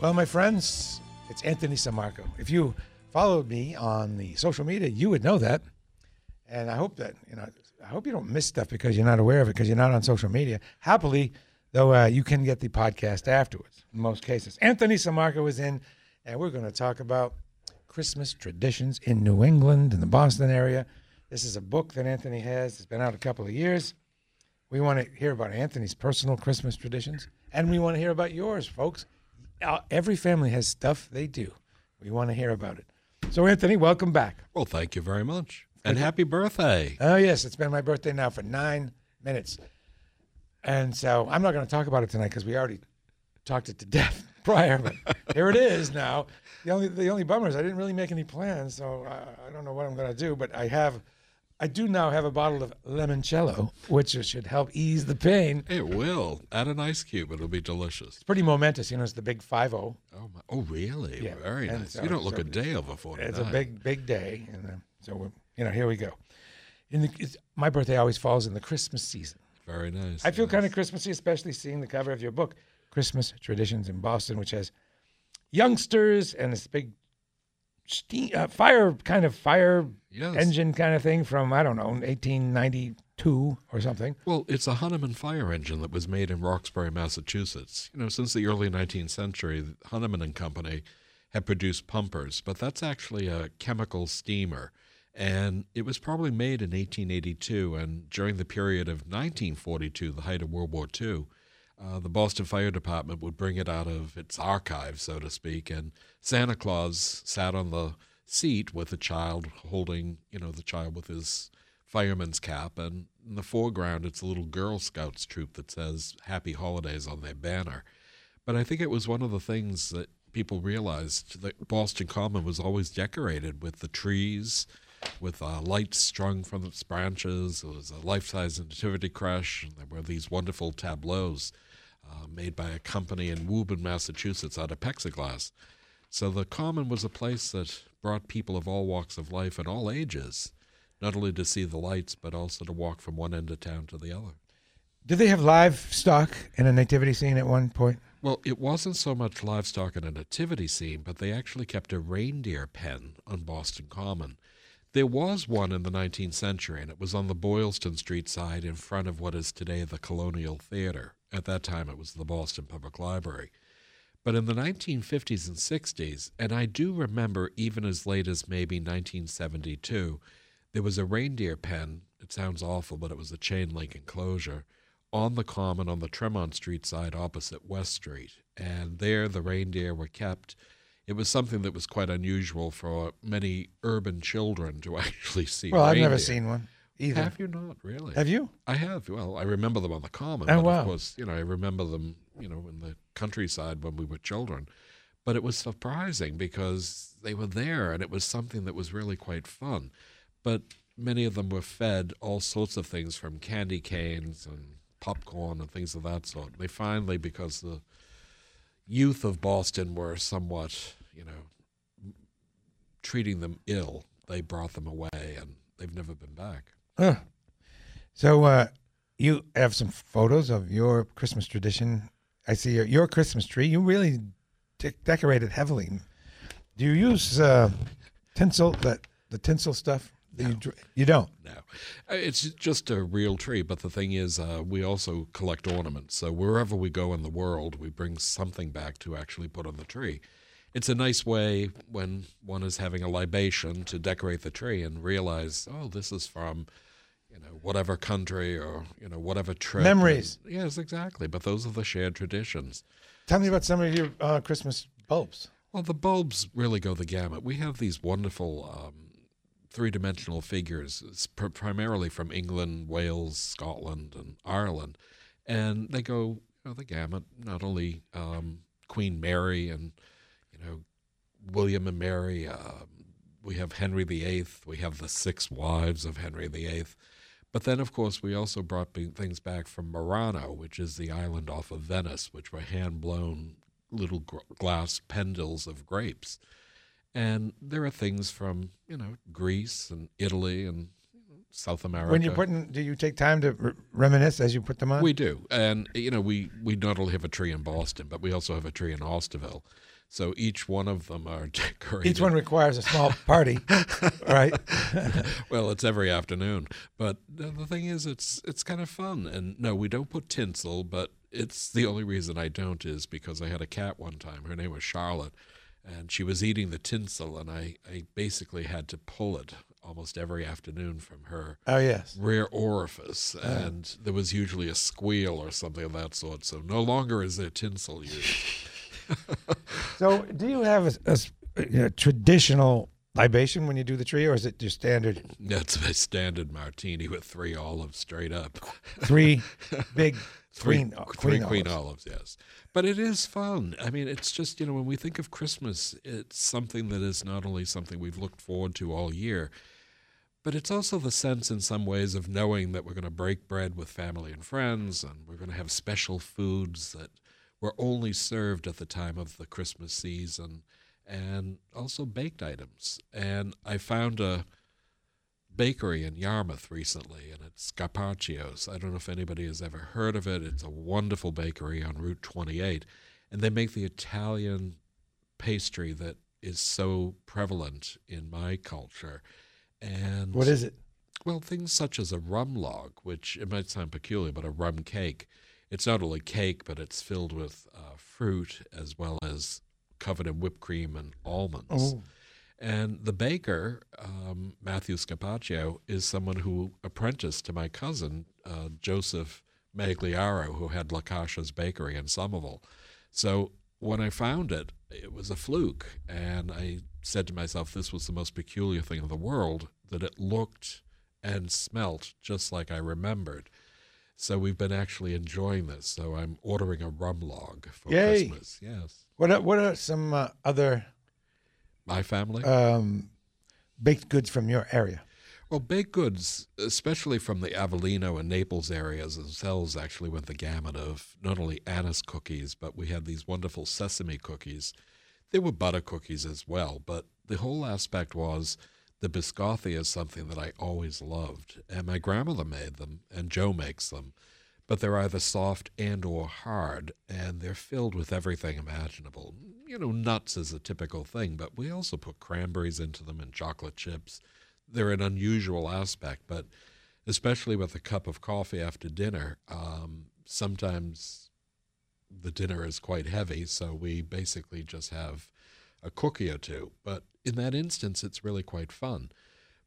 Well, my friends, it's Anthony Sammarco. If you followed me on the social media, you would know that. And I hope that, you know, I hope you don't miss stuff because you're not aware of it because you're not on social media. Happily, though, uh, you can get the podcast afterwards in most cases. Anthony Sammarco is in, and we're going to talk about Christmas traditions in New England and the Boston area. This is a book that Anthony has. It's been out a couple of years. We want to hear about Anthony's personal Christmas traditions, and we want to hear about yours, folks. Uh, Every family has stuff they do. We want to hear about it. So, Anthony, welcome back. Well, thank you very much. And happy birthday. Oh, yes, it's been my birthday now for nine minutes. And so I'm not going to talk about it tonight because we already talked it to death prior, but here it is now. The only the only bummer is I didn't really make any plans, so uh, I don't know what I'm going to do. But I have, I do now have a bottle of limoncello, which should help ease the pain. It will. Add an ice cube. It'll be delicious. It's pretty momentous, you know. It's the big five zero. Oh, my, oh really? Yeah, Very and nice. so- you don't look so a day over 49. It's a big big day, and uh, so we're, you know here we go. In the, it's, my birthday always falls in the Christmas season. Very nice. I feel yes. kind of Christmassy, especially seeing the cover of your book, Christmas Traditions in Boston, which has youngsters and this big steam, uh, fire kind of fire Yes. engine kind of thing from I don't know 1892 or something. Well, it's a Hunneman fire engine that was made in Roxbury, Massachusetts. You know, since the early 19th century, Hunneman and Company had produced pumpers, but that's actually a chemical steamer. And it was probably made in 1882. And during the period of 1942, the height of World War II, uh, the Boston Fire Department would bring it out of its archive, so to speak. And Santa Claus sat on the seat with a child holding, you know, the child with his fireman's cap. And in the foreground, it's a little Girl Scouts troop that says Happy Holidays on their banner. But I think it was one of the things that people realized that Boston Common was always decorated with the trees, with uh, lights strung from its branches. It was a life-size nativity creche, and there were these wonderful tableaus uh, made by a company in Woburn, Massachusetts, out of plexiglass. So the Common was a place that brought people of all walks of life and all ages, not only to see the lights, but also to walk from one end of town to the other. Did they have livestock in a nativity scene at one point? Well, it wasn't so much livestock in a nativity scene, but they actually kept a reindeer pen on Boston Common. There was one in the 19th century, and it was on the Boylston Street side in front of what is today the Colonial Theater. At that time, it was the Boston Public Library. But in the 1950s and 60s, and I do remember even as late as maybe 1972, there was a reindeer pen. It sounds awful, but it was a chain link enclosure on the common on the Tremont Street side opposite West Street. And there the reindeer were kept. It was something that was quite unusual for many urban children to actually see. Well, I've never seen one either. Have you not really? Have you? I have. Well, I remember them on the common. Oh, but wow. Of course, you know, I remember them, you know, in the countryside when we were children. But it was surprising because they were there and it was something that was really quite fun. But many of them were fed all sorts of things from candy canes and popcorn and things of that sort. They finally, because the youth of Boston were somewhat, you know, treating them ill, they brought them away and they've never been back. Huh. So uh, you have some photos of your Christmas tradition. I see your, your Christmas tree. You really de- decorated heavily. Do you use uh, tinsel? That the tinsel stuff? that You, dr- you don't. No, Uh, it's just a real tree. But the thing is, uh, we also collect ornaments. So wherever we go in the world, we bring something back to actually put on the tree. It's a nice way when one is having a libation to decorate the tree and realize, oh, this is from, you know, whatever country or you know whatever trip. Memories. And- yes, exactly. But those are the shared traditions. Tell me about some of your uh, Christmas bulbs. Well, the bulbs really go the gamut. We have these wonderful um, three dimensional figures, pr- primarily from England, Wales, Scotland, and Ireland. And they go you know, the gamut, not only um, Queen Mary and you know William and Mary. Um, we have Henry VIII. We have the six wives of Henry VIII. But then, of course, we also brought things back from Murano, which is the island off of Venice, which were hand blown little glass pendles of grapes. And there are things from, you know, Greece and Italy and South America. When you're putting, do you take time to re- reminisce as you put them on? We do, and you know, we we not only have a tree in Boston, but we also have a tree in Osterville. So each one of them are decorated. Each one requires a small party, right? well, it's every afternoon, but the thing is, it's it's kind of fun. And no, we don't put tinsel, but it's the only reason I don't is because I had a cat one time. Her name was Charlotte, and she was eating the tinsel, and I I basically had to pull it almost every afternoon from her Oh yes. rear orifice, uh. and there was usually a squeal or something of that sort. So no longer is there tinsel used. So, do you have a, you know, traditional libation when you do the tree, or is it just standard That's a standard martini with three olives straight up. three big Three, queen, uh, three queen, queen olives? olives, yes. But it is fun. I mean, it's just, you know, when we think of Christmas, it's something that is not only something we've looked forward to all year, but it's also the sense in some ways of knowing that we're going to break bread with family and friends and we're going to have special foods that were only served at the time of the Christmas season and also baked items. And I found a bakery in Yarmouth recently, and it's Scarpaccio's. I don't know if anybody has ever heard of it. It's a wonderful bakery on Route 28, and they make the Italian pastry that is so prevalent in my culture. And What is it? well, things such as a rum log, which it might sound peculiar, but a rum cake. It's not only cake, but it's filled with uh, fruit as well as covered in whipped cream and almonds. Oh. And the baker, um, Matthew Scapaccio, is someone who apprenticed to my cousin, uh, Joseph Magliaro, who had La Cascia's bakery in Somerville. So when I found it, it was a fluke. And I said to myself, this was the most peculiar thing in the world, that it looked and smelt just like I remembered. So we've been actually enjoying this. So I'm ordering a rum log for Yay. Christmas. Yes. What are, what are some uh, other My family? um, baked goods from your area? Well, baked goods, especially from the Avellino and Naples areas themselves, actually went the gamut of not only anise cookies, but we had these wonderful sesame cookies. There were butter cookies as well, but the whole aspect was the biscotti is something that I always loved, and my grandmother made them, and Joe makes them. But they're either soft and or hard, and they're filled with everything imaginable. You know, nuts is a typical thing, but we also put cranberries into them and chocolate chips they're an unusual aspect, but especially with a cup of coffee after dinner, um, sometimes the dinner is quite heavy, so we basically just have a cookie or two. But in that instance, it's really quite fun.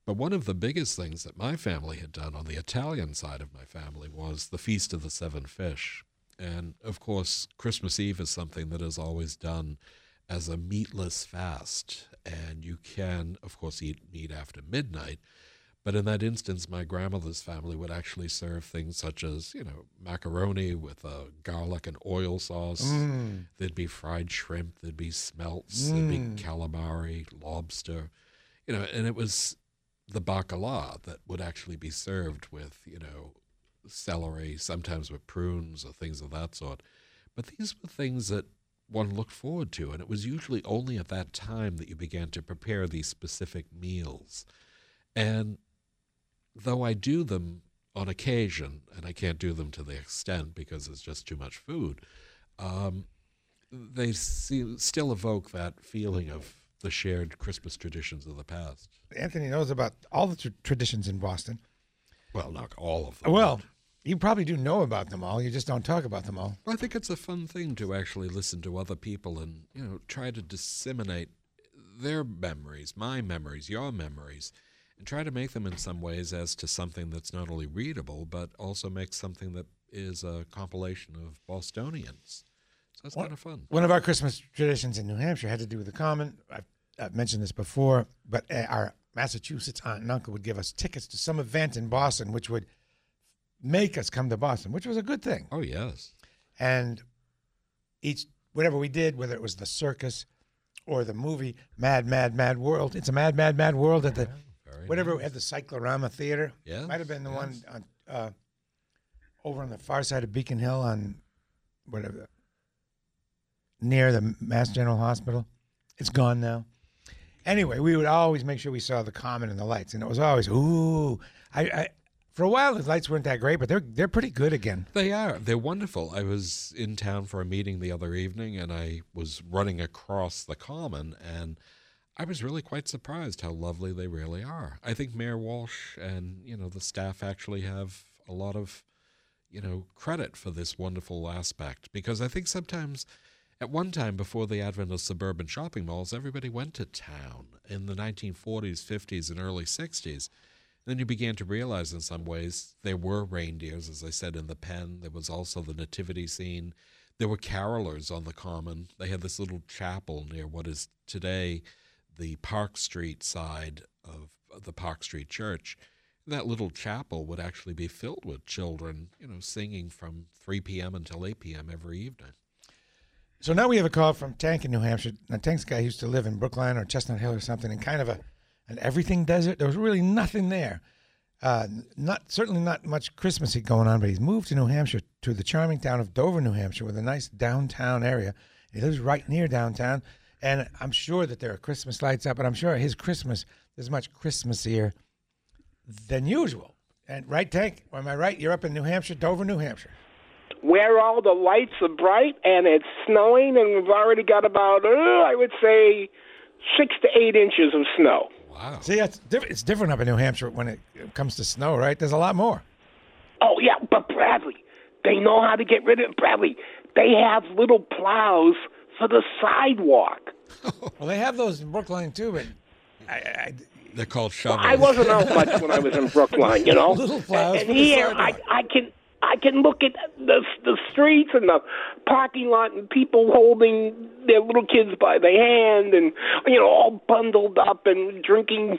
But one of the biggest things that my family had done on the Italian side of my family was the Feast of the Seven Fish. And of course, Christmas Eve is something that is always done as a meatless fast. And you can, of course, eat meat after midnight. But in that instance, my grandmother's family would actually serve things such as, you know, macaroni with a garlic and oil sauce. Mm. There'd be fried shrimp. There'd be smelts. There'd be calamari, lobster. You know, and it was the bacala that would actually be served with, you know, celery, sometimes with prunes or things of that sort. But these were things that one looked forward to, and it was usually only at that time that you began to prepare these specific meals. And though I do them on occasion, and I can't do them to the extent because it's just too much food, um, they see, still evoke that feeling of the shared Christmas traditions of the past. Anthony knows about all the tr- traditions in Boston. Well, not all of them. Well, you probably do know about them all. You just don't talk about them all. I think it's a fun thing to actually listen to other people and you know try to disseminate their memories, my memories, your memories, and try to make them in some ways as to something that's not only readable but also makes something that is a compilation of Bostonians. So it's kind of fun. One of our Christmas traditions in New Hampshire had to do with the common. I've, I've mentioned this before, but uh, our Massachusetts aunt and uncle would give us tickets to some event in Boston, which would make us come to Boston, which was a good thing. Oh yes, And each whatever we did, whether it was the circus or the movie Mad, Mad, Mad World. It's a Mad, Mad, Mad World at the Very whatever nice. at the Cyclorama Theater. Yes, might have been the one on uh, over on the far side of Beacon Hill on whatever near the Mass General Hospital. It's gone now. Anyway, we would always make sure we saw the common and the lights, and it was always ooh. I, I for a while the lights weren't that great, but they're they're pretty good again. They are. They're wonderful. I was in town for a meeting the other evening and I was running across the common and I was really quite surprised how lovely they really are. I think Mayor Walsh and, you know, the staff actually have a lot of, you know, credit for this wonderful aspect because I think sometimes at one time before the advent of suburban shopping malls, everybody went to town in the 1940s, 50s, and early 60s. Then you began to realize in some ways there were reindeers, as I said, in the pen. There was also the nativity scene. There were carolers on the common. They had this little chapel near what is today the Park Street side of the Park Street Church. That little chapel would actually be filled with children, you know, singing from 3 p.m. until 8 p.m. every evening. So now we have a call from Tank in New Hampshire. Now Tank's guy used to live in Brookline or Chestnut Hill or something, in kind of a an everything desert. There was really nothing there. Uh, not certainly not much Christmassy going on, but he's moved to New Hampshire to the charming town of Dover, New Hampshire, with a nice downtown area. He lives right near downtown, and I'm sure that there are Christmas lights up, but I'm sure his Christmas is much Christmassier than usual. And right, Tank? Am I right? You're up in New Hampshire, Dover, New Hampshire. where all the lights are bright and it's snowing, and we've already got about, uh, I would say, six to eight inches of snow. Wow. See, it's, diff- it's different up in New Hampshire when it comes to snow, right? There's a lot more. Oh, yeah, but Bradley, they know how to get rid of it. Bradley, they have little plows for the sidewalk. Well, they have those in Brookline too, but I, I, They're called shovels. I wasn't out much when I was in Brookline, you know. Little plows and for here, I. I can I can look at the the streets and the parking lot and people holding their little kids by the hand and you know all bundled up and drinking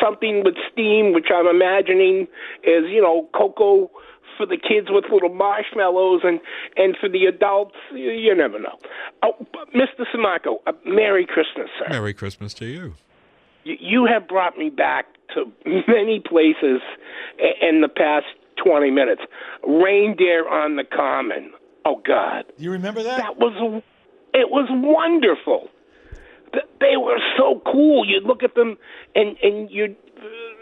something with steam, which I'm imagining is you know cocoa for the kids with little marshmallows and and for the adults you, you never know. Oh, Mr. Simaco, uh, Merry Christmas, sir Merry Christmas to you. you, you have brought me back to many places in the past 20 minutes. Reindeer on the Common. Oh God, you remember that? that was it was wonderful. They were so cool. You'd look at them and and you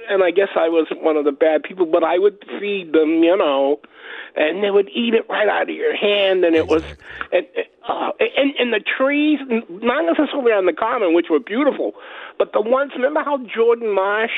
and I guess I wasn't one of the bad people, but I would feed them, you know, and they would eat it right out of your hand, and it was and uh, and and the trees, not necessarily on the common, which were beautiful, but the ones. Remember how Jordan Marsh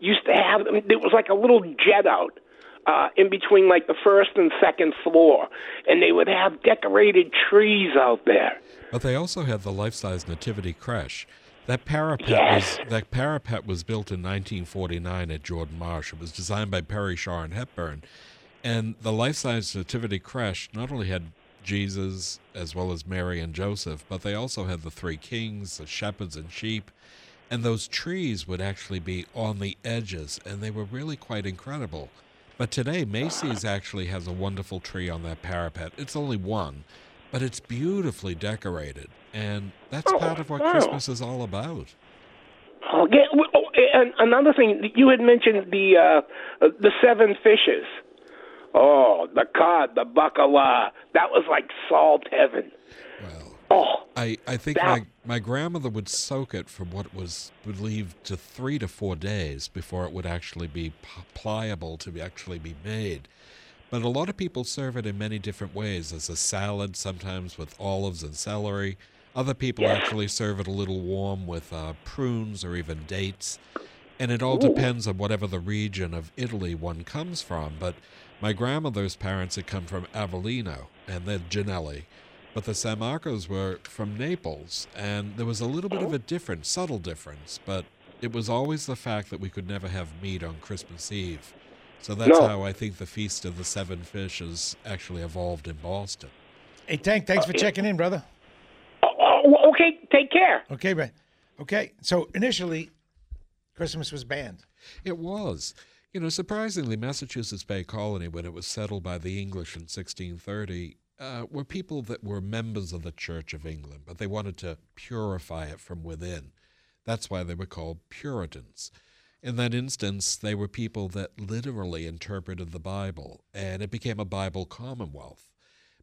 used to have? I mean, there was like a little jet out uh, in between like the first and second floor, and they would have decorated trees out there. But they also had the life-size nativity creche. That parapet Yes. was that parapet was built in 1949 at Jordan Marsh. It was designed by Perry Shaw and Hepburn, and the life-size nativity creche not only had Jesus as well as Mary and Joseph, but they also had the three kings, the shepherds and sheep, and those trees would actually be on the edges, and they were really quite incredible. But today, Macy's actually has a wonderful tree on that parapet. It's only one, but it's beautifully decorated, and that's Oh, part of what wow. Christmas is all about. Okay. Oh, and another thing, you had mentioned the uh, the seven fishes. Oh, the cod, the bacala. That was like salt heaven. Well, Oh, I, I think That- my, my grandmother would soak it for what was believed to three to four days before it would actually be pliable to be actually be made. But a lot of people serve it in many different ways as a salad, sometimes with olives and celery. Other people actually serve it a little warm with uh, prunes or even dates. And it all depends on whatever the region of Italy one comes from. But my grandmother's parents had come from Avellino, and they're Ginelli. But the Sammarcos were from Naples, and there was a little bit of a difference, subtle difference, but it was always the fact that we could never have meat on Christmas Eve. So that's No. how I think the Feast of the Seven Fishes actually evolved in Boston. Hey, Tank, thanks for checking in, brother. Oh, okay. Take care. Okay, man. Okay, so initially, Christmas was banned. It was. You know, surprisingly, Massachusetts Bay Colony, when it was settled by the English in 1630, uh, were people that were members of the Church of England, but they wanted to purify it from within. That's why they were called Puritans. In that instance, they were people that literally interpreted the Bible, and it became a Bible commonwealth.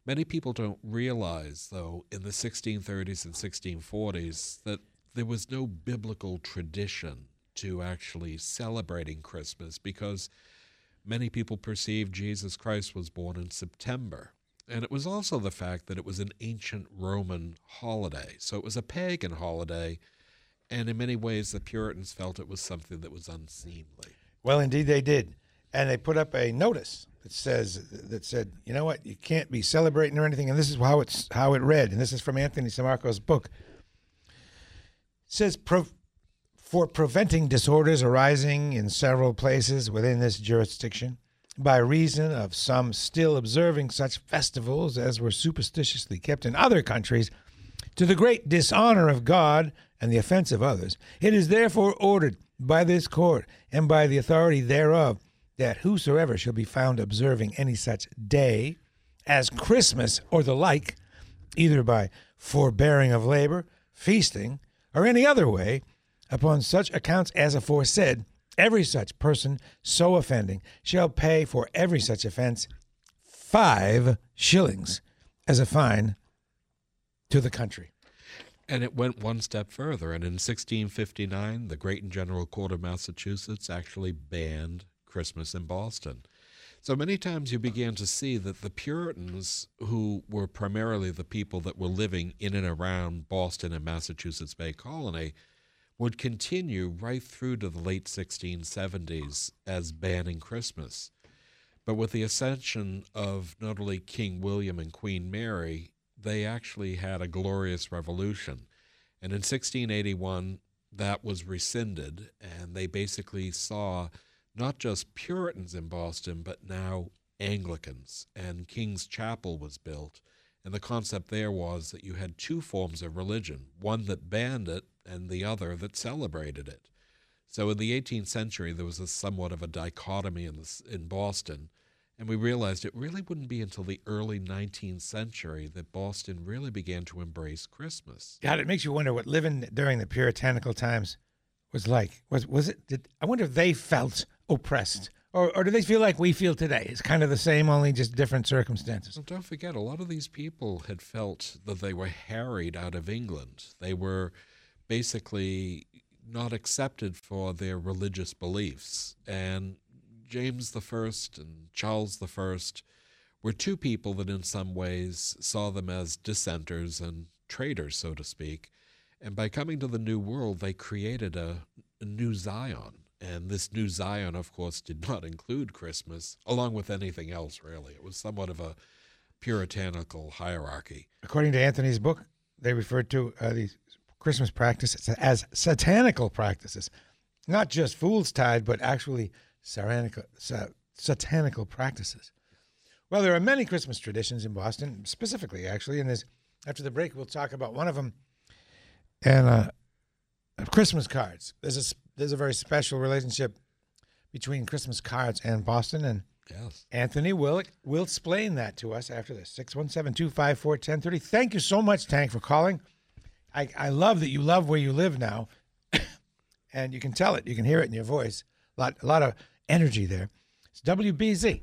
Many people don't realize, though, in the 1630s and 1640s, that there was no biblical tradition to actually celebrating Christmas because many people perceived Jesus Christ was born in September. And it was also the fact that it was an ancient Roman holiday. So it was a pagan holiday. And in many ways, the Puritans felt it was something that was unseemly. Well, indeed, they did, and they put up a notice that says that said, you know what, you can't be celebrating or anything. And this is how it's how it read, and this is from Anthony Sammarco's book. It says for preventing disorders arising in several places within this jurisdiction by reason of some still observing such festivals as were superstitiously kept in other countries to the great dishonor of God and the offense of others, it is therefore ordered by this court and by the authority thereof that whosoever shall be found observing any such day as Christmas or the like, either by forbearing of labor, feasting, or any other way, upon such accounts as aforesaid, every such person so offending shall pay for every such offense five shillings as a fine to the country. And it went one step further. And in 1659, the Great and General Court of Massachusetts actually banned Christmas in Boston. So many times you began to see that the Puritans, who were primarily the people that were living in and around Boston and Massachusetts Bay Colony, would continue right through to the late 1670s as banning Christmas. But with the ascension of not only King William and Queen Mary, they actually had a glorious revolution. And in 1681, that was rescinded, and they basically saw not just Puritans in Boston, but now Anglicans. And King's Chapel was built. And the concept there was that you had two forms of religion one that banned it, and the other that celebrated it. So in the 18th century, there was a somewhat of a dichotomy in, this, in Boston. And we realized it really wouldn't be until the early 19th century that Boston really began to embrace Christmas. God, it makes you wonder what living during the puritanical times was like. Was was it? Did, I wonder if they felt oppressed, or or do they feel like we feel today? It's kind of the same, only just different circumstances. Well, don't forget, a lot of these people had felt that they were harried out of England. They were basically not accepted for their religious beliefs. And James First and Charles First were two people that, in some ways, saw them as dissenters and traitors, so to speak. And by coming to the New World, they created a, a new Zion. And this new Zion, of course, did not include Christmas, along with anything else, really. It was somewhat of a puritanical hierarchy. According to Anthony's book, they referred to uh, these Christmas practices as satanical practices, not just fool's tide, but actually satanical, sa- satanical practices. Well, there are many Christmas traditions in Boston, specifically, actually. And after the break, we'll talk about one of them. And uh, Christmas cards. There's a there's a very special relationship between Christmas cards and Boston, and Yes. Anthony will will explain that to us after this. 617-254-1030. Thank you so much, Tank, for calling. I, I love that you love where you live now. and you can tell it. You can hear it in your voice. A lot, a lot of energy there. It's WBZ.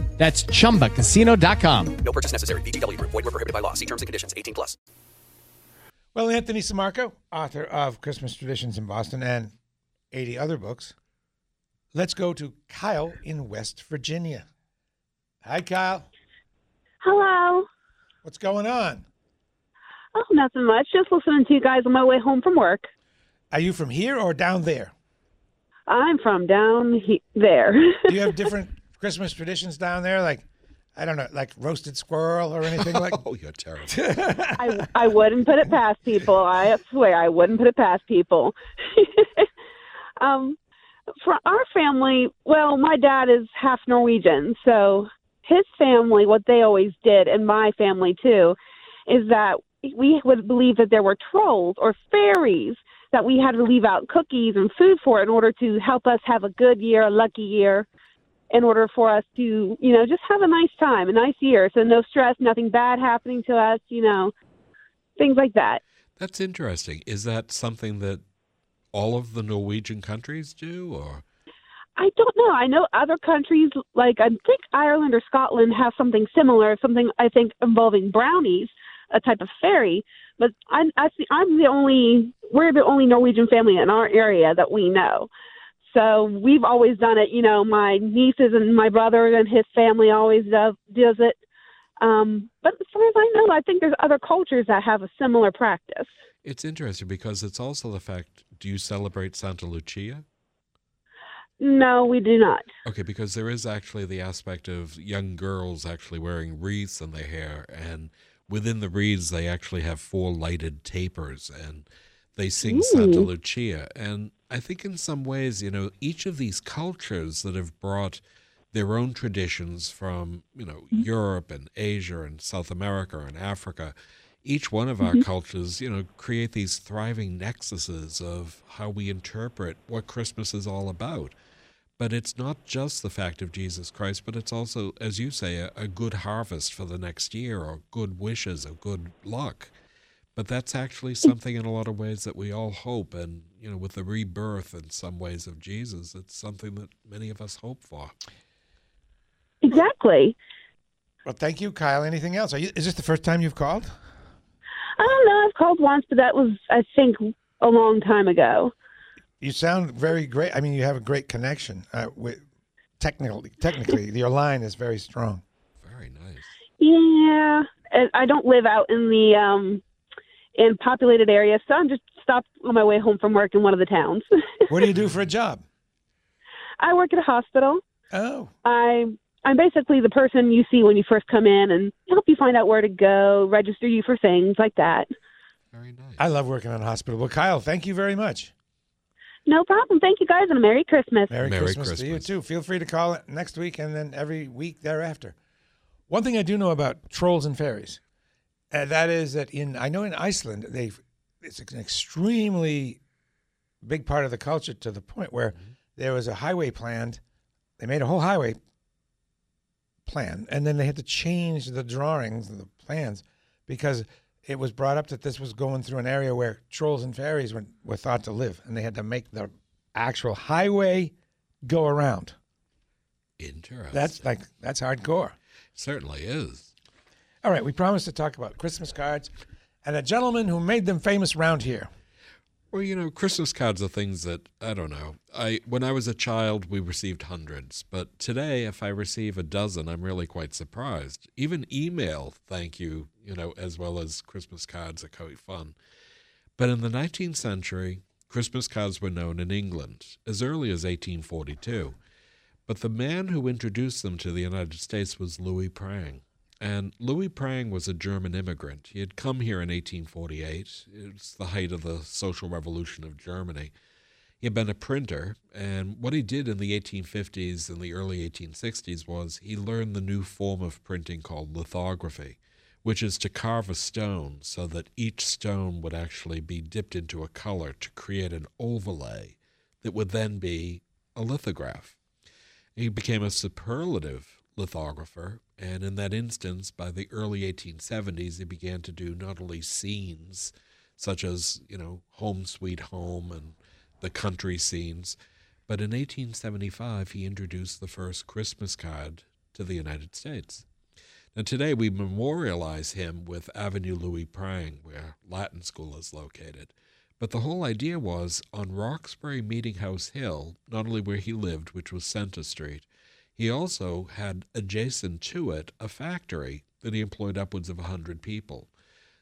That's chumbacasino.com. No purchase necessary. VGW Group. Void were prohibited by law. See terms and conditions. 18 plus. Well, Anthony Sammarco, author of Christmas Traditions in Boston and 80 other books. Let's go to Kyle in West Virginia. Hi, Kyle. Hello. What's going on? Oh, nothing much. Just listening to you guys on my way home from work. Are you from here or down there? I'm from down he- there. Do you have different Christmas traditions down there? Like, I don't know, like roasted squirrel or anything like. oh, you're terrible. I I wouldn't put it past people. I swear I wouldn't put it past people. um, for our family, well, my dad is half Norwegian, so his family, what they always did, and my family too, is that we would believe that there were trolls or fairies that we had to leave out cookies and food for in order to help us have a good year, a lucky year, in order for us to, you know, just have a nice time, a nice year. So no stress, nothing bad happening to us, you know, things like that. That's interesting. Is that something that all of the Norwegian countries do, or? I don't know. I know other countries, like I think Ireland or Scotland, have something similar. Something I think involving brownies, a type of fairy. But I'm I see, I'm the only we're the only Norwegian family in our area that we know. So we've always done it. You know, my nieces and my brother and his family always does does it. Um, but as far as I know, I think there's other cultures that have a similar practice. It's interesting because it's also the fact. Do you celebrate Santa Lucia? No, we do not. Okay, because there is actually the aspect of young girls actually wearing wreaths in their hair, and within the wreaths they actually have four lighted tapers, and they sing. Santa Lucia. And I think in some ways, you know, each of these cultures that have brought their own traditions from, you know, Europe and Asia and South America and Africa, each one of our Mhm. cultures, you know, create these thriving nexuses of how we interpret what Christmas is all about. But it's not just the fact of Jesus Christ, but it's also, as you say, a, a good harvest for the next year or good wishes or good luck. But that's actually something in a lot of ways that we all hope. And, you know, with the rebirth in some ways of Jesus, it's something that many of us hope for. Exactly. Well, thank you, Kyle. Anything else? Are you, is this the first time you've called? I don't know. I've called once, but that was I think a long time ago. You sound very great. I mean, you have a great connection. Uh, with technically, technically, your line is very strong. Very nice. Yeah, I don't live out in the um in populated areas, so I'm just stopped on my way home from work in one of the towns. What do you do for a job? I work at a hospital. Oh. I I'm basically the person you see when you first come in and help you find out where to go, register you for things like that. Very nice. I love working in a hospital. Well, Kyle, thank you very much. No problem. Thank you guys and a Merry Christmas. Merry, Merry Christmas, to you too. Feel free to call it next week and then every week thereafter. One thing I do know about trolls and fairies, uh, that is that in I know in Iceland they it's an extremely big part of the culture to the point where there was a highway planned. They made a whole highway plan, and then they had to change the drawings and the plans because it was brought up that this was going through an area where trolls and fairies were, were thought to live, and they had to make the actual highway go around. Interesting. That's like that's hardcore. Certainly is. All right, we promised to talk about Christmas cards and a gentleman who made them famous around here. Well, you know, Christmas cards are things that I don't know. I when I was a child, we received hundreds, but today, if I receive a dozen, I'm really quite surprised. Even email, thank you, you know, as well as Christmas cards are quite fun. But in the 19th century, Christmas cards were known in England as early as 1842. But the man who introduced them to the United States was Louis Prang. And Louis Prang was a German immigrant. He had come here in 1848. It's the height of the social revolution of Germany. He had been a printer, and what he did in the 1850s and the early 1860s was he learned the new form of printing called lithography, which is to carve a stone so that each stone would actually be dipped into a color to create an overlay that would then be a lithograph. He became a superlative lithographer, and in that instance, by the early 1870s, he began to do not only scenes such as, you know, Home Sweet Home and the country scenes, but in 1875, he introduced the first Christmas card to the United States. Now, today we memorialize him with Avenue Louis Prang, where Latin School is located. But the whole idea was on Roxbury Meeting House Hill, not only where he lived, which was Center Street, he also had adjacent to it a factory that he employed upwards of 100 people.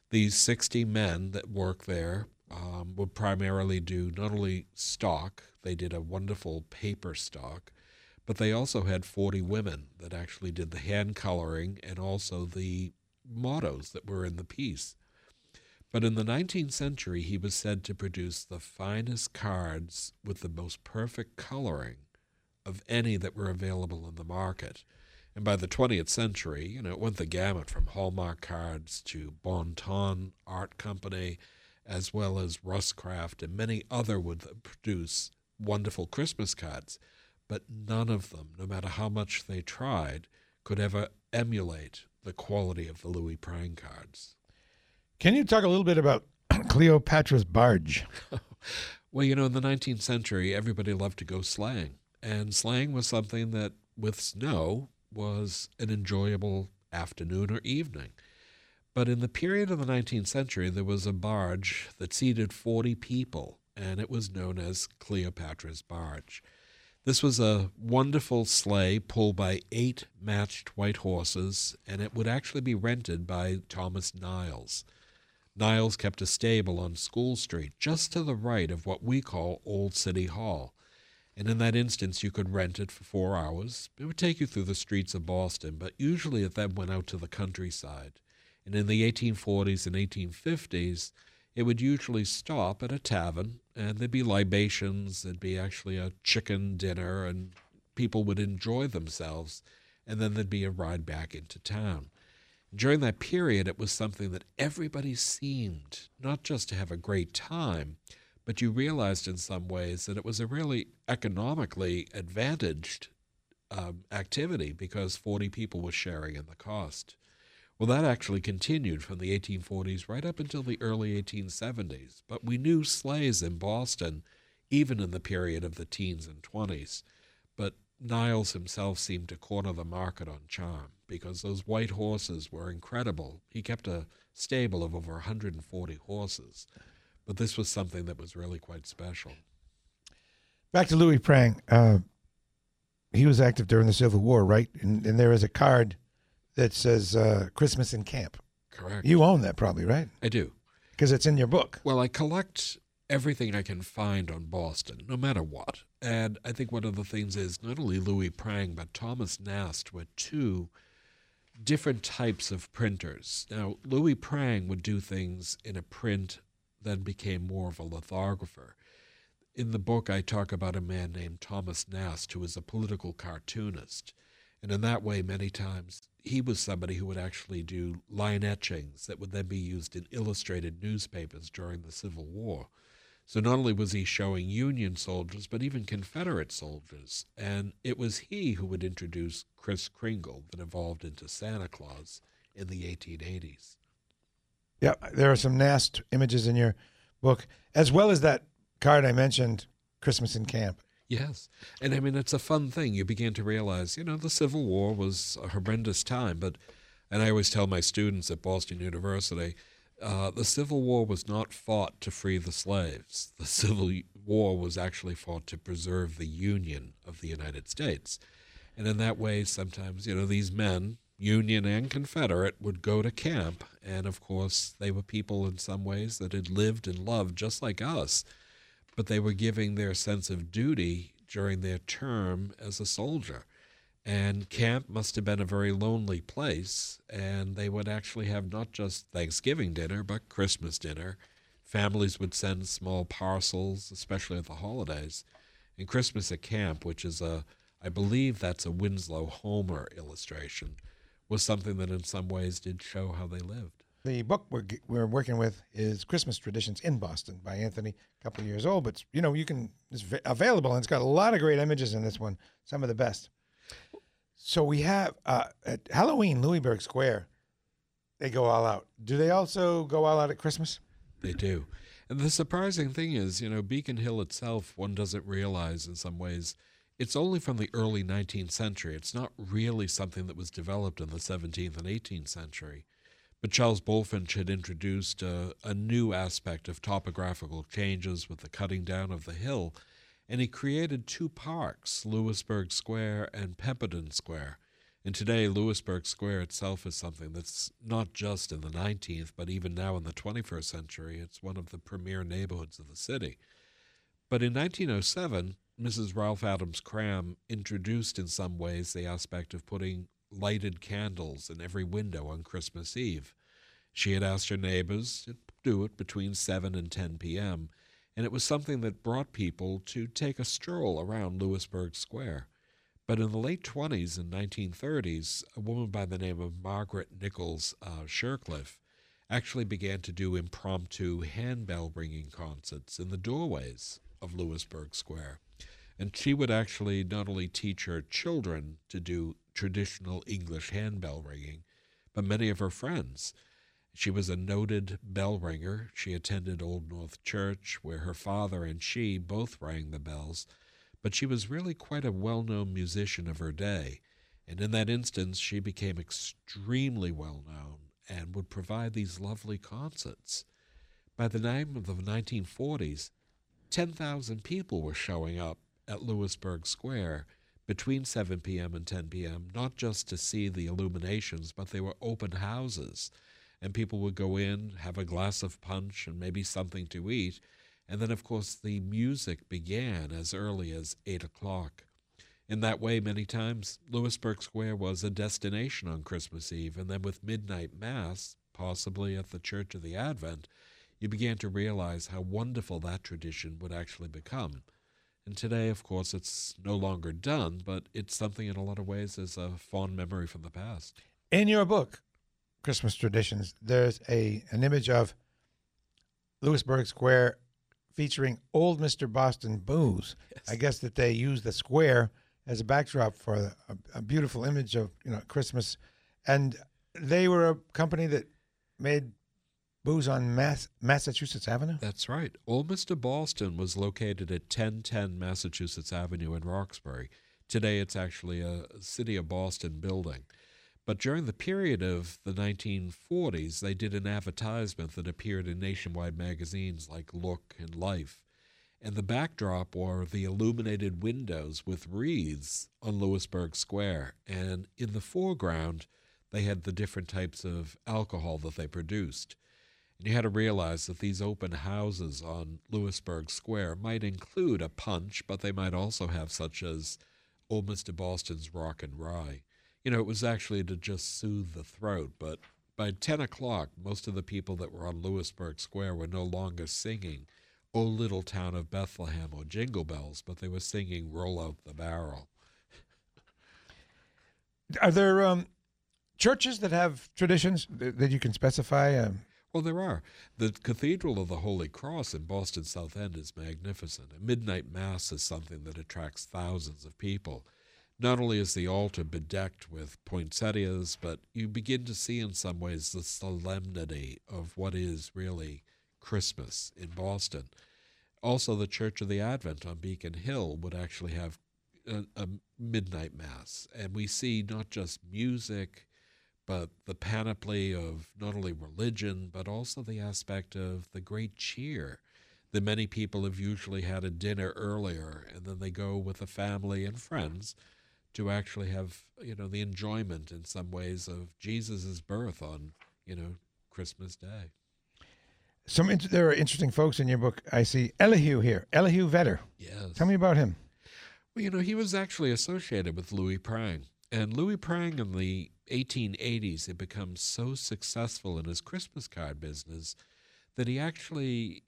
These 60 men that work there um, would primarily do not only stock, they did a wonderful paper stock, but they also had 40 women that actually did the hand coloring and also the mottos that were in the piece. But in the 19th century, he was said to produce the finest cards with the most perfect coloring of any that were available in the market. And by the 20th century, you know, it went the gamut from Hallmark cards to Bon Ton Art Company, as well as Rustcraft and many other would produce wonderful Christmas cards. But none of them, no matter how much they tried, could ever emulate the quality of the Louis Prang cards. Can you talk a little bit about Cleopatra's barge? well, you know, in the 19th century, everybody loved to go sleighing. And sleighing was something that, with snow, was an enjoyable afternoon or evening. But in the period of the 19th century, there was a barge that seated 40 people, and it was known as Cleopatra's Barge. This was a wonderful sleigh pulled by eight matched white horses, and it would actually be rented by Thomas Niles. Niles kept a stable on School Street, just to the right of what we call Old City Hall. And in that instance, you could rent it for four hours. It would take you through the streets of Boston, but usually it then went out to the countryside. And in the 1840s and 1850s, it would usually stop at a tavern, and there'd be libations, there'd be actually a chicken dinner, and people would enjoy themselves, and then there'd be a ride back into town. During that period, it was something that everybody seemed not just to have a great time, but you realized in some ways that it was a really economically advantaged um, activity because 40 people were sharing in the cost. Well, that actually continued from the 1840s right up until the early 1870s, but we knew sleighs in Boston even in the period of the teens and 20s. But Niles himself seemed to corner the market on charm because those white horses were incredible. He kept a stable of over 140 horses, but this was something that was really quite special. Back to Louis Prang. Uh, he was active during the Civil War, right? And, and there is a card that says uh, Christmas in Camp. Correct. You own that probably, right? I do. Because it's in your book. Well, I collect everything I can find on Boston, no matter what. And I think one of the things is not only Louis Prang, but Thomas Nast were two different types of printers. Now, Louis Prang would do things in a print that became more of a lithographer. In the book, I talk about a man named Thomas Nast, who was a political cartoonist. And in that way, many times, he was somebody who would actually do line etchings that would then be used in illustrated newspapers during the Civil War. So not only was he showing Union soldiers, but even Confederate soldiers. And it was he who would introduce Kris Kringle that evolved into Santa Claus in the 1880s. Yeah, there are some Nast images in your book, as well as that card I mentioned, Christmas in Camp. Yes. And I mean, it's a fun thing. You begin to realize, you know, the Civil War was a horrendous time, but, and I always tell my students at Boston University, uh, the Civil War was not fought to free the slaves. The Civil War was actually fought to preserve the Union of the United States. And in that way, sometimes, you know, these men, Union and Confederate, would go to camp. And of course, they were people in some ways that had lived and loved just like us, but they were giving their sense of duty during their term as a soldier. And camp must have been a very lonely place. And they would actually have not just Thanksgiving dinner, but Christmas dinner. Families would send small parcels, especially at the holidays. And Christmas at camp, which is a, I believe that's a Winslow Homer illustration, was something that in some ways did show how they lived. The book we're, we're working with is Christmas Traditions in Boston by Anthony, a couple years old, but you know, you can, it's available and it's got a lot of great images in this one, some of the best. So we have uh, at Halloween, Louisburg Square. They go all out. Do they also go all out at Christmas? They do. And the surprising thing is, you know, Beacon Hill itself, one doesn't realize in some ways, it's only from the early 19th century. It's not really something that was developed in the 17th and 18th century. But Charles Bulfinch had introduced a, a new aspect of topographical changes with the cutting down of the hill and he created two parks, Louisburg Square and Pemberton Square. And today, Louisburg Square itself is something that's not just in the 19th, but even now in the 21st century, it's one of the premier neighborhoods of the city. But in 1907, Mrs. Ralph Adams Cram introduced in some ways the aspect of putting lighted candles in every window on Christmas Eve. She had asked her neighbors to do it between 7 and 10 p.m., and it was something that brought people to take a stroll around Louisburg Square. But in the late 20s and 1930s, a woman by the name of Margaret Nichols uh, Shurcliff actually began to do impromptu handbell ringing concerts in the doorways of Louisburg Square. And she would actually not only teach her children to do traditional English handbell ringing, but many of her friends. She was a noted bell ringer. She attended Old North Church, where her father and she both rang the bells, but she was really quite a well known musician of her day. And in that instance, she became extremely well known and would provide these lovely concerts. By the time of the 1940s, 10,000 people were showing up at Louisburg Square between 7 p.m. and 10 p.m., not just to see the illuminations, but they were open houses. And people would go in, have a glass of punch and maybe something to eat. And then, of course, the music began as early as 8 o'clock. In that way, many times, Louisburg Square was a destination on Christmas Eve. And then, with midnight mass, possibly at the Church of the Advent, you began to realize how wonderful that tradition would actually become. And today, of course, it's no longer done, but it's something in a lot of ways is a fond memory from the past. In your book, Christmas Traditions, there's a an image of Louisburg Square featuring Old Mr. Boston booze. Yes. I guess that they use the square as a backdrop for a, a beautiful image of you know Christmas, and they were a company that made booze on Mass, Massachusetts Avenue. That's right. Old Mr. Boston was located at 1010 Massachusetts Avenue in Roxbury. Today it's actually a City of Boston building. But during the period of the 1940s, they did an advertisement that appeared in nationwide magazines like Look and Life. And the backdrop were the illuminated windows with wreaths on Louisburg Square. And in the foreground, they had the different types of alcohol that they produced. And you had to realize that these open houses on Louisburg Square might include a punch, but they might also have such as Old Mr. Boston's Rock and Rye. You know, it was actually to just soothe the throat, but by 10 o'clock, most of the people that were on Louisburg Square were no longer singing O Little Town of Bethlehem or Jingle Bells, but they were singing Roll Out the Barrel. Are there um, churches that have traditions that, that you can specify? Um, Well, there are. The Cathedral of the Holy Cross in Boston South End is magnificent. A midnight mass is something that attracts thousands of people. Not only is the altar bedecked with poinsettias, but you begin to see in some ways the solemnity of what is really Christmas in Boston. Also, the Church of the Advent on Beacon Hill would actually have a, a midnight mass. And we see not just music, but the panoply of not only religion, but also the aspect of the great cheer that many people have usually had a dinner earlier and then they go with a family and friends to actually have, you know, the enjoyment in some ways of Jesus' birth on, you know, Christmas Day. some there are interesting folks in your book. I see Elihu here, Elihu Vedder. Yes. Tell me about him. Well, you know, he was actually associated with Louis Prang. And Louis Prang in the 1880s had become so successful in his Christmas card business that he actually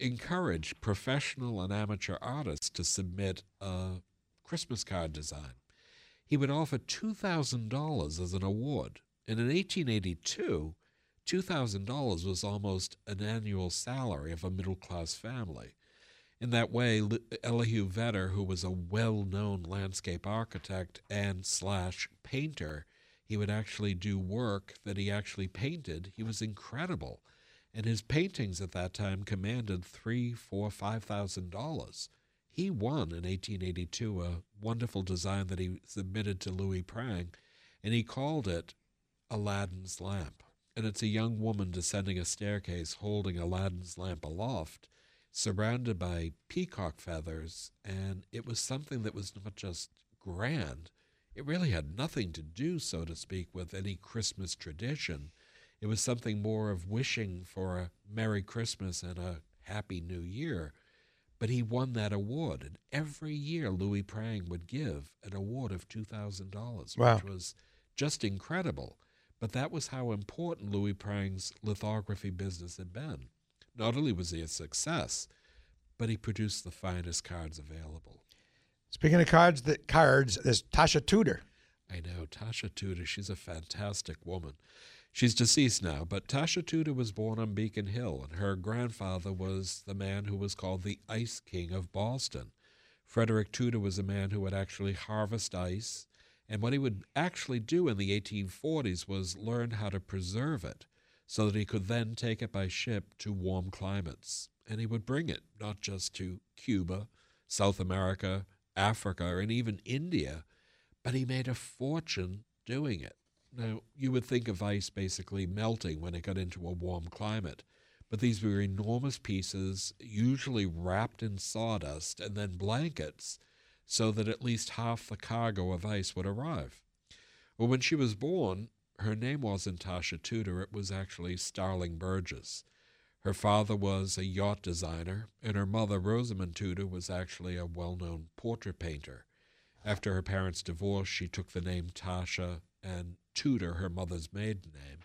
encouraged professional and amateur artists to submit a Christmas card design. He would offer $2,000 as an award. And in 1882, $2,000 was almost an annual salary of a middle class family. In that way, Elihu Vedder, who was a well-known landscape architect and slash painter, he would actually do work that he actually painted. He was incredible, and his paintings at that time commanded three, four, five thousand dollars. He won in 1882 a wonderful design that he submitted to Louis Prang, and he called it Aladdin's lamp. And it's a young woman descending a staircase holding Aladdin's lamp aloft surrounded by peacock feathers, and it was something that was not just grand. It really had nothing to do, so to speak, with any Christmas tradition. It was something more of wishing for a Merry Christmas and a Happy New Year. But he won that award, and every year Louis Prang would give an award of two thousand dollars, Wow. which was just incredible. But that was how important Louis Prang's lithography business had been. Not only was he a success, but he produced the finest cards available. Speaking of cards, the cards, there's Tasha Tudor. I know, Tasha Tudor, she's a fantastic woman. She's deceased now, but Tasha Tudor was born on Beacon Hill, and her grandfather was the man who was called the Ice King of Boston. Frederick Tudor was a man who would actually harvest ice, and what he would actually do in the 1840s was learn how to preserve it so that he could then take it by ship to warm climates. And he would bring it not just to Cuba, South America, Africa, and even India, but he made a fortune doing it. Now, you would think of ice basically melting when it got into a warm climate, but these were enormous pieces, usually wrapped in sawdust and then blankets, so that at least half the cargo of ice would arrive. Well, when she was born, her name wasn't Tasha Tudor, it was actually Starling Burgess. Her father was a yacht designer, and her mother, Rosamond Tudor, was actually a well known portrait painter. After her parents' divorce, she took the name Tasha and Tudor, her mother's maiden name.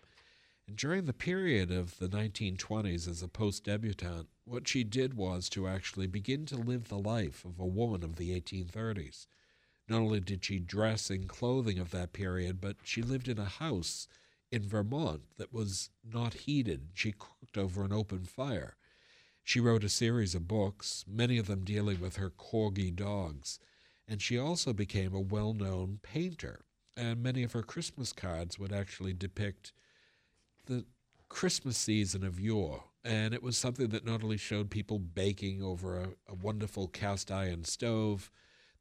And during the period of the 1920s as a post debutante, what she did was to actually begin to live the life of a woman of the 1830s. Not only did she dress in clothing of that period, but she lived in a house in Vermont that was not heated. She cooked over an open fire. She wrote a series of books, many of them dealing with her corgi dogs, and she also became a well known painter. And many of her Christmas cards would actually depict the Christmas season of yore. And it was something that not only showed people baking over a, a wonderful cast iron stove,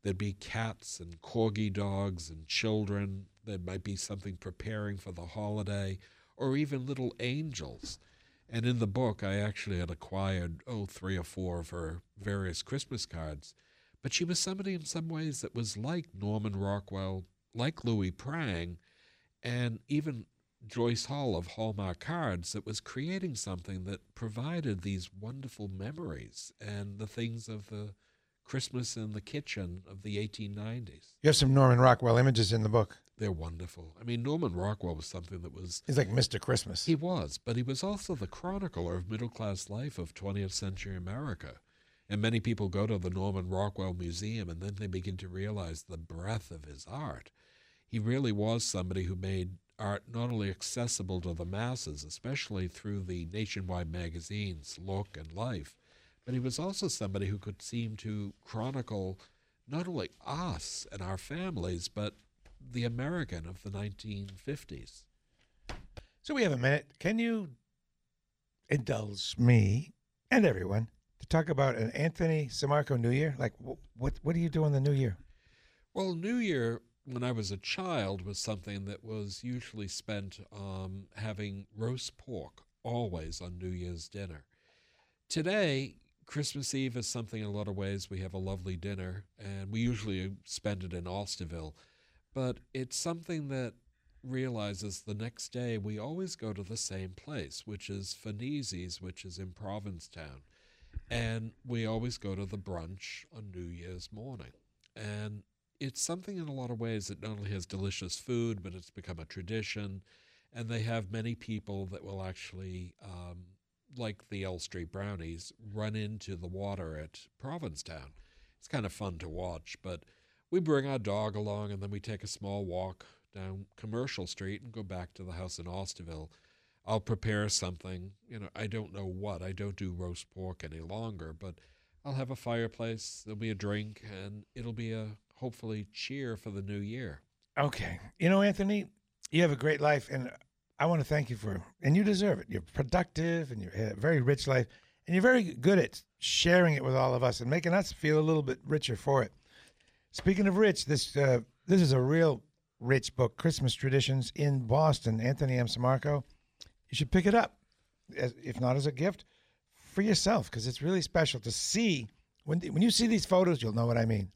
there'd be cats and corgi dogs and children. There might be something preparing for the holiday, or even little angels. And in the book, I actually had acquired, oh, three or four of her various Christmas cards. But she was somebody in some ways that was like Norman Rockwell, like Louis Prang, and even Joyce Hall of Hallmark Cards that was creating something that provided these wonderful memories and the things of the Christmas in the kitchen of the 1890s. You have some Norman Rockwell images in the book. They're wonderful. I mean, Norman Rockwell was something that was. He's like Mr. Christmas. He was, but he was also the chronicler of middle class life of 20th century America. And many people go to the Norman Rockwell Museum and then they begin to realize the breadth of his art. He really was somebody who made art not only accessible to the masses, especially through the nationwide magazines Look and Life, but he was also somebody who could seem to chronicle not only us and our families, but the American of the 1950s. So we have a minute. Can you indulge me and everyone to talk about an Anthony Sammarco New Year? Like, what what do you do in the New Year? Well, New Year, when I was a child, was something that was usually spent um, having roast pork always on New Year's dinner. Today, Christmas Eve is something in a lot of ways. We have a lovely dinner, and we usually spend it in Osterville. But it's something that realizes the next day we always go to the same place, which is Fanizzi's, which is in Provincetown. And we always go to the brunch on New Year's morning. And it's something in a lot of ways that not only has delicious food, but it's become a tradition. And they have many people that will actually, um, like the L Street Brownies, run into the water at Provincetown. It's kind of fun to watch, but we bring our dog along and then we take a small walk down Commercial Street and go back to the house in Osterville. I'll prepare something. You know, I don't know what. I don't do roast pork any longer, but I'll have a fireplace. There'll be a drink, and it'll be a hopefully cheer for the new year. Okay. You know, Anthony, you have a great life, and I want to thank you for, and you deserve it. You're productive, and you have a very rich life, and you're very good at sharing it with all of us and making us feel a little bit richer for it. Speaking of rich, this uh, this is a real rich book, Christmas Traditions in Boston. Anthony M. Sammarco. You should pick it up, as, if not as a gift, for yourself, because it's really special to see. When when you see these photos, you'll know what I mean.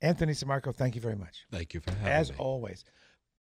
Anthony Sammarco, thank you very much. Thank you for having As me. As always.